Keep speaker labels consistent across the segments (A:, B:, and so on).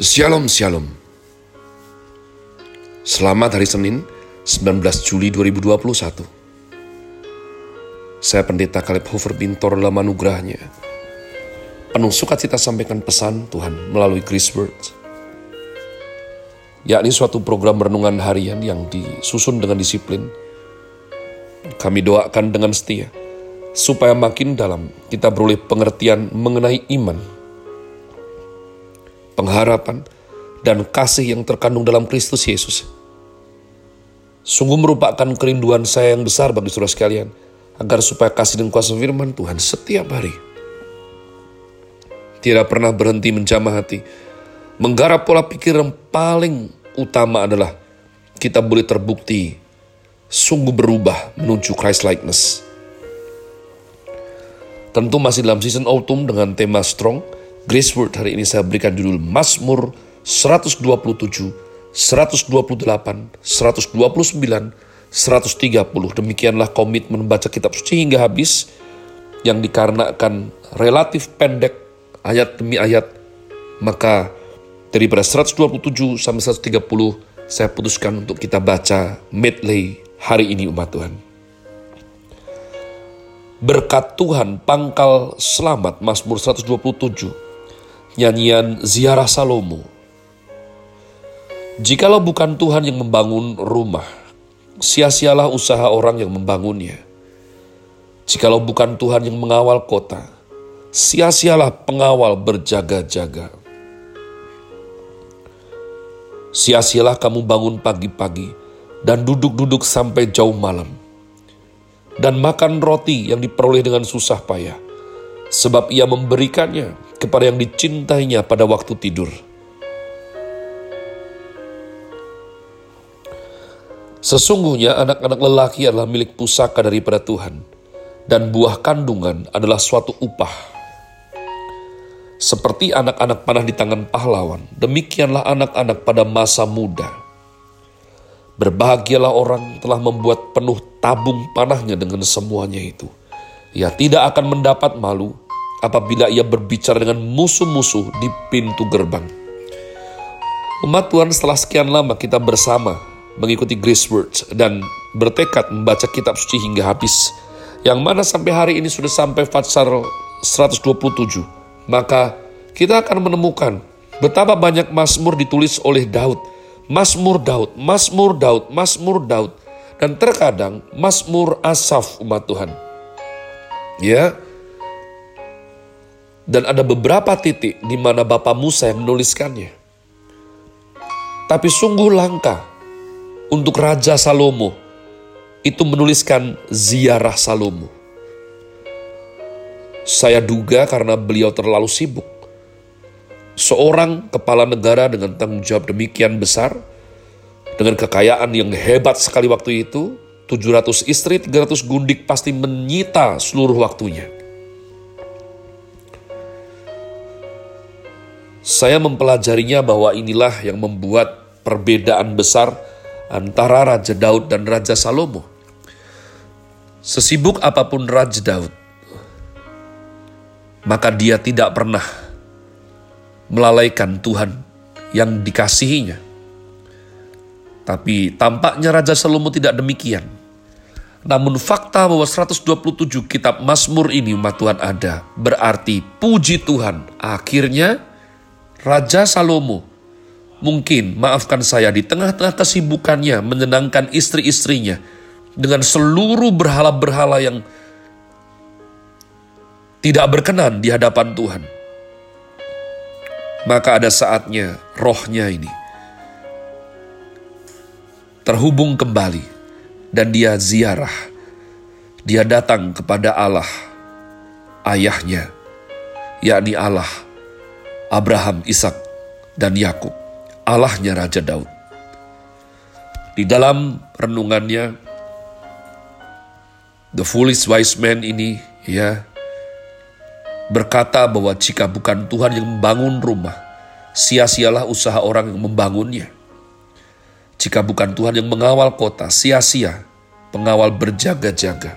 A: Shalom Shalom. Selamat hari Senin 19 Juli 2021 Saya pendeta Kaleb Hofer Bintor dalam anugerahnya. Penuh sukacita sampaikan pesan Tuhan melalui Chris Words. Yakni suatu program renungan harian yang disusun dengan disiplin kami doakan dengan setia supaya makin dalam kita beroleh pengertian mengenai iman pengharapan, dan kasih yang terkandung dalam Kristus Yesus. Sungguh merupakan kerinduan saya yang besar bagi saudara sekalian, agar supaya kasih dan kuasa firman Tuhan setiap hari tidak pernah berhenti menjamah hati, menggarap pola pikir yang paling utama adalah kita boleh terbukti sungguh berubah menuju Christ likeness. Tentu masih dalam season autumn dengan tema strong, Grace Word hari ini saya berikan judul Mazmur 127, 128, 129, 130. Demikianlah komitmen membaca kitab suci hingga habis yang dikarenakan relatif pendek ayat demi ayat. Maka daripada 127 sampai 130 saya putuskan untuk kita baca medley hari ini umat Tuhan. Berkat Tuhan pangkal selamat Mazmur 127 nyanyian ziarah Salomo. Jikalau bukan Tuhan yang membangun rumah, sia-sialah usaha orang yang membangunnya. Jikalau bukan Tuhan yang mengawal kota, sia-sialah pengawal berjaga-jaga. Sia-sialah kamu bangun pagi-pagi dan duduk-duduk sampai jauh malam, dan makan roti yang diperoleh dengan susah payah, sebab ia memberikannya kepada yang dicintainya pada waktu tidur. Sesungguhnya anak-anak lelaki adalah milik pusaka daripada Tuhan, dan buah kandungan adalah suatu upah. Seperti anak-anak panah di tangan pahlawan, demikianlah anak-anak pada masa muda. Berbahagialah orang telah membuat penuh tabung panahnya dengan semuanya itu. Ia tidak akan mendapat malu, apabila ia berbicara dengan musuh-musuh di pintu gerbang. Umat Tuhan setelah sekian lama kita bersama mengikuti Grace Words dan bertekad membaca kitab suci hingga habis. Yang mana sampai hari ini sudah sampai Fatsar 127. Maka kita akan menemukan betapa banyak Mazmur ditulis oleh Daud. Mazmur Daud, Mazmur Daud, Mazmur Daud. Dan terkadang Mazmur Asaf umat Tuhan. Ya, dan ada beberapa titik di mana Bapak Musa yang menuliskannya. Tapi sungguh langka untuk Raja Salomo itu menuliskan ziarah Salomo. Saya duga karena beliau terlalu sibuk. Seorang kepala negara dengan tanggung jawab demikian besar, dengan kekayaan yang hebat sekali waktu itu, 700 istri, 300 gundik pasti menyita seluruh waktunya. Saya mempelajarinya bahwa inilah yang membuat perbedaan besar antara Raja Daud dan Raja Salomo. Sesibuk apa pun Raja Daud, maka dia tidak pernah melalaikan Tuhan yang dikasihinya. Tapi tampaknya Raja Salomo tidak demikian. Namun fakta bahwa 127 kitab Mazmur ini umat Tuhan ada, berarti puji Tuhan akhirnya Raja Salomo mungkin, maafkan saya, di tengah-tengah kesibukannya menyenangkan istri-istrinya dengan seluruh berhala-berhala yang tidak berkenan di hadapan Tuhan. Maka ada saatnya rohnya ini terhubung kembali dan dia ziarah. Dia datang kepada Allah, ayahnya, yakni Allah Abraham, Ishak, dan Yakub, Allahnya Raja Daud. Di dalam renungannya, the foolish wise man ini ya berkata bahwa jika bukan Tuhan yang membangun rumah, sia-sialah usaha orang yang membangunnya. Jika bukan Tuhan yang mengawal kota, sia-sia pengawal berjaga-jaga.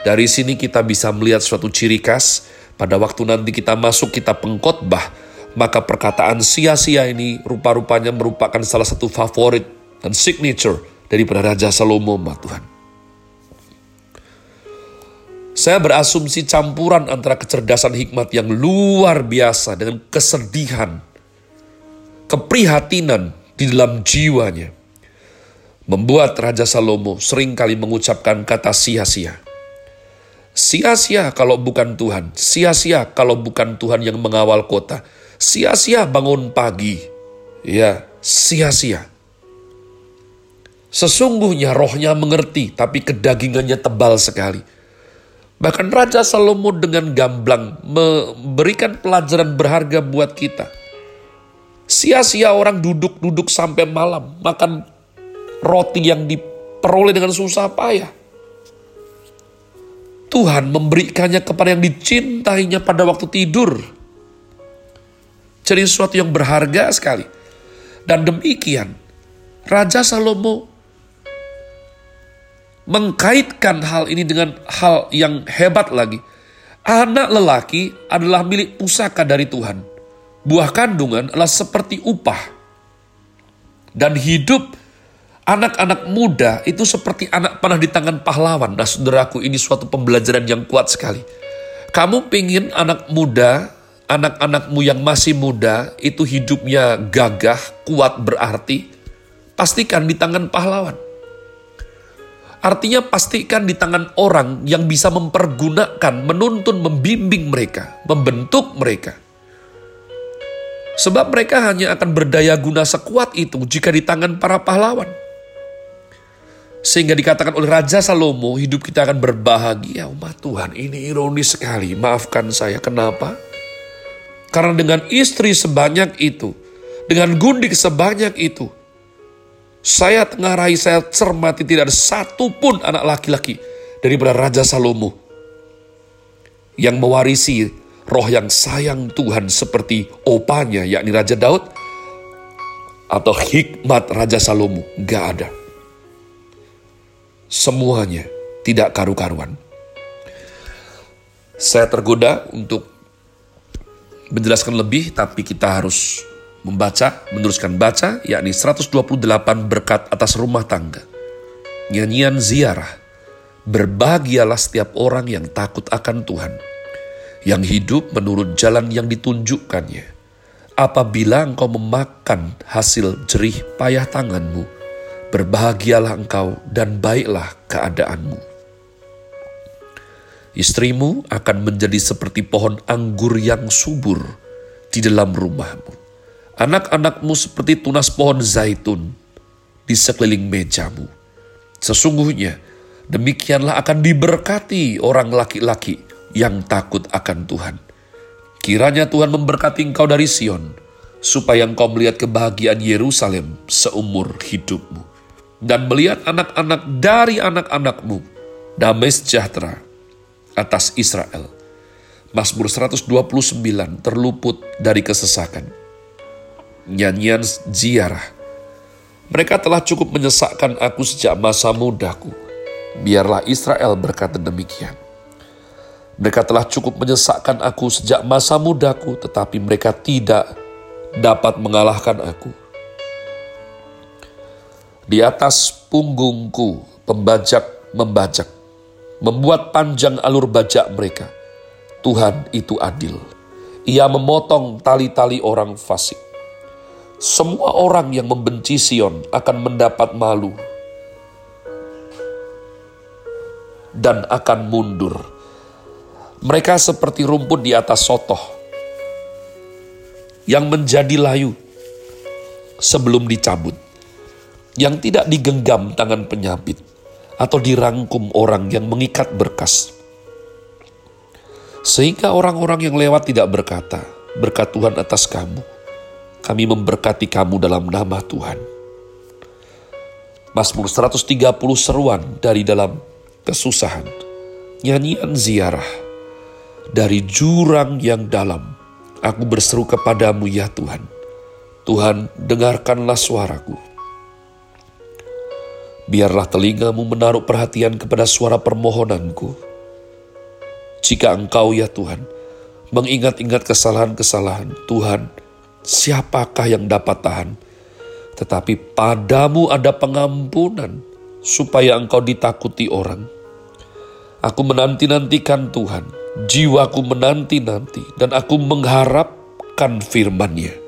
A: Dari sini kita bisa melihat suatu ciri khas pada waktu nanti kita masuk kita pengkhotbah Maka perkataan sia-sia ini rupa-rupanya merupakan salah satu favorit dan signature daripada Raja Salomo, Tuhan. Saya berasumsi campuran antara kecerdasan hikmat yang luar biasa dengan kesedihan, keprihatinan di dalam jiwanya. Membuat Raja Salomo sering kali mengucapkan kata sia-sia. Sia-sia kalau bukan Tuhan, sia-sia kalau bukan Tuhan yang mengawal kota, sia-sia bangun pagi, ya sia-sia. Sesungguhnya rohnya mengerti, tapi kedagingannya tebal sekali Bahkan Raja Salomo dengan gamblang memberikan pelajaran berharga buat kita. Sia-sia orang duduk-duduk sampai malam, makan roti yang diperoleh dengan susah payah. Tuhan memberikannya kepada yang dicintainya pada waktu tidur. Jadi sesuatu yang berharga sekali. Dan demikian, Raja Salomo mengkaitkan hal ini dengan hal yang hebat lagi. Anak lelaki adalah milik pusaka dari Tuhan. Buah kandungan adalah seperti upah. Dan hidup anak-anak muda itu seperti anak panah di tangan pahlawan. Nah saudaraku ini suatu pembelajaran yang kuat sekali. Kamu pingin anak muda, anak-anakmu yang masih muda itu hidupnya gagah, kuat berarti, pastikan di tangan pahlawan. Artinya pastikan di tangan orang yang bisa mempergunakan, menuntun, membimbing mereka, membentuk mereka. Sebab mereka hanya akan berdaya guna sekuat itu jika di tangan para pahlawan. Sehingga dikatakan oleh Raja Salomo, hidup kita akan berbahagia. Umat Tuhan, ini ironis sekali. Maafkan saya, kenapa? Karena dengan istri sebanyak itu, dengan gundik sebanyak itu, saya tengah raih, saya cermati tidak ada satu pun anak laki-laki daripada Raja Salomo yang mewarisi roh yang sayang Tuhan seperti opanya yakni Raja Daud atau hikmat Raja Salomo. Gak ada. Semuanya tidak karu-karuan. Saya tergoda untuk menjelaskan lebih tapi kita harus membaca, meneruskan baca, yakni 128 berkat atas rumah tangga. Nyanyian ziarah, berbahagialah setiap orang yang takut akan Tuhan, yang hidup menurut jalan yang ditunjukkannya. Apabila engkau memakan hasil jerih payah tanganmu, berbahagialah engkau dan baiklah keadaanmu. Istrimu akan menjadi seperti pohon anggur yang subur di dalam rumahmu Anak-anakmu seperti tunas pohon zaitun di sekeliling mejamu. Sesungguhnya demikianlah akan diberkati orang laki-laki yang takut akan Tuhan. Kiranya Tuhan memberkati engkau dari Sion, supaya engkau melihat kebahagiaan Yerusalem seumur hidupmu. Dan melihat anak-anak dari anak-anakmu, damai sejahtera atas Israel. Mazmur 129 terluput dari kesesakan nyanyian ziarah. Mereka telah cukup menyesakkan aku sejak masa mudaku. Biarlah Israel berkata demikian. Mereka telah cukup menyesakkan aku sejak masa mudaku, tetapi mereka tidak dapat mengalahkan aku. Di atas punggungku, pembajak membajak, membuat panjang alur bajak mereka. Tuhan itu adil. Ia memotong tali-tali orang fasik semua orang yang membenci Sion akan mendapat malu dan akan mundur. Mereka seperti rumput di atas sotoh yang menjadi layu sebelum dicabut, yang tidak digenggam tangan penyabit atau dirangkum orang yang mengikat berkas. Sehingga orang-orang yang lewat tidak berkata, berkat Tuhan atas kamu kami memberkati kamu dalam nama Tuhan. Mazmur 130 seruan dari dalam kesusahan. Nyanyian ziarah. Dari jurang yang dalam, aku berseru kepadamu ya Tuhan. Tuhan, dengarkanlah suaraku. Biarlah telingamu menaruh perhatian kepada suara permohonanku. Jika engkau ya Tuhan, mengingat-ingat kesalahan-kesalahan Tuhan, siapakah yang dapat tahan? Tetapi padamu ada pengampunan, supaya engkau ditakuti orang. Aku menanti-nantikan Tuhan, jiwaku menanti-nanti, dan aku mengharapkan firman-Nya.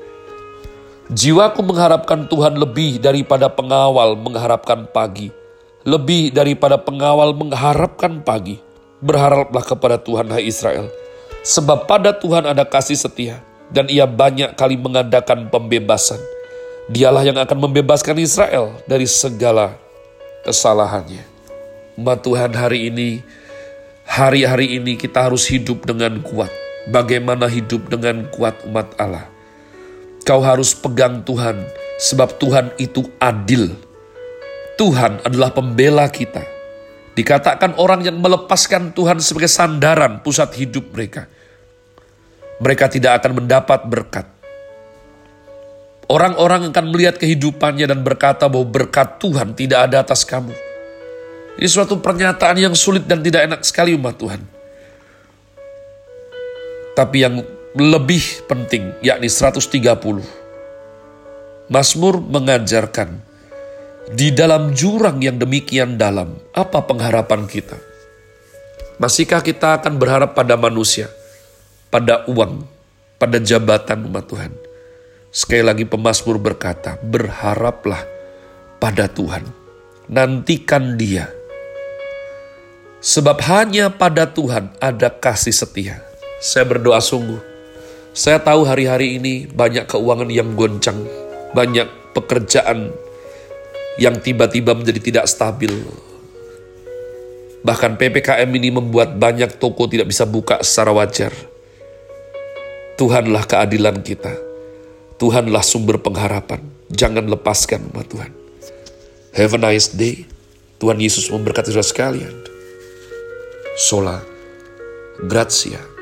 A: Jiwaku mengharapkan Tuhan lebih daripada pengawal mengharapkan pagi, lebih daripada pengawal mengharapkan pagi. Berharaplah kepada Tuhan, hai Israel, sebab pada Tuhan ada kasih setia, dan ia banyak kali mengadakan pembebasan. Dialah yang akan membebaskan Israel dari segala kesalahannya. Umat Tuhan hari ini, hari-hari ini kita harus hidup dengan kuat. Bagaimana hidup dengan kuat umat Allah? Kau harus pegang Tuhan, sebab Tuhan itu adil. Tuhan adalah pembela kita. Dikatakan orang yang melepaskan Tuhan sebagai sandaran pusat hidup mereka. Mereka tidak akan mendapat berkat. Orang-orang akan melihat kehidupannya dan berkata bahwa berkat Tuhan tidak ada atas kamu. Ini suatu pernyataan yang sulit dan tidak enak sekali umat Tuhan. Tapi yang lebih penting yakni 130. Mazmur mengajarkan di dalam jurang yang demikian dalam, apa pengharapan kita? Masihkah kita akan berharap pada manusia, pada uang, pada jabatan umat Tuhan? Sekali lagi pemazmur berkata, berharaplah pada Tuhan. Nantikan dia. Sebab hanya pada Tuhan ada kasih setia. Saya berdoa sungguh. Saya tahu hari-hari ini banyak keuangan yang goncang. Banyak pekerjaan yang tiba-tiba menjadi tidak stabil. Bahkan PPKM ini membuat banyak toko tidak bisa buka secara wajar. Tuhanlah keadilan kita. Tuhanlah sumber pengharapan. Jangan lepaskan umat Tuhan. Have a nice day. Tuhan Yesus memberkati saudara sekalian. Sola. Grazie.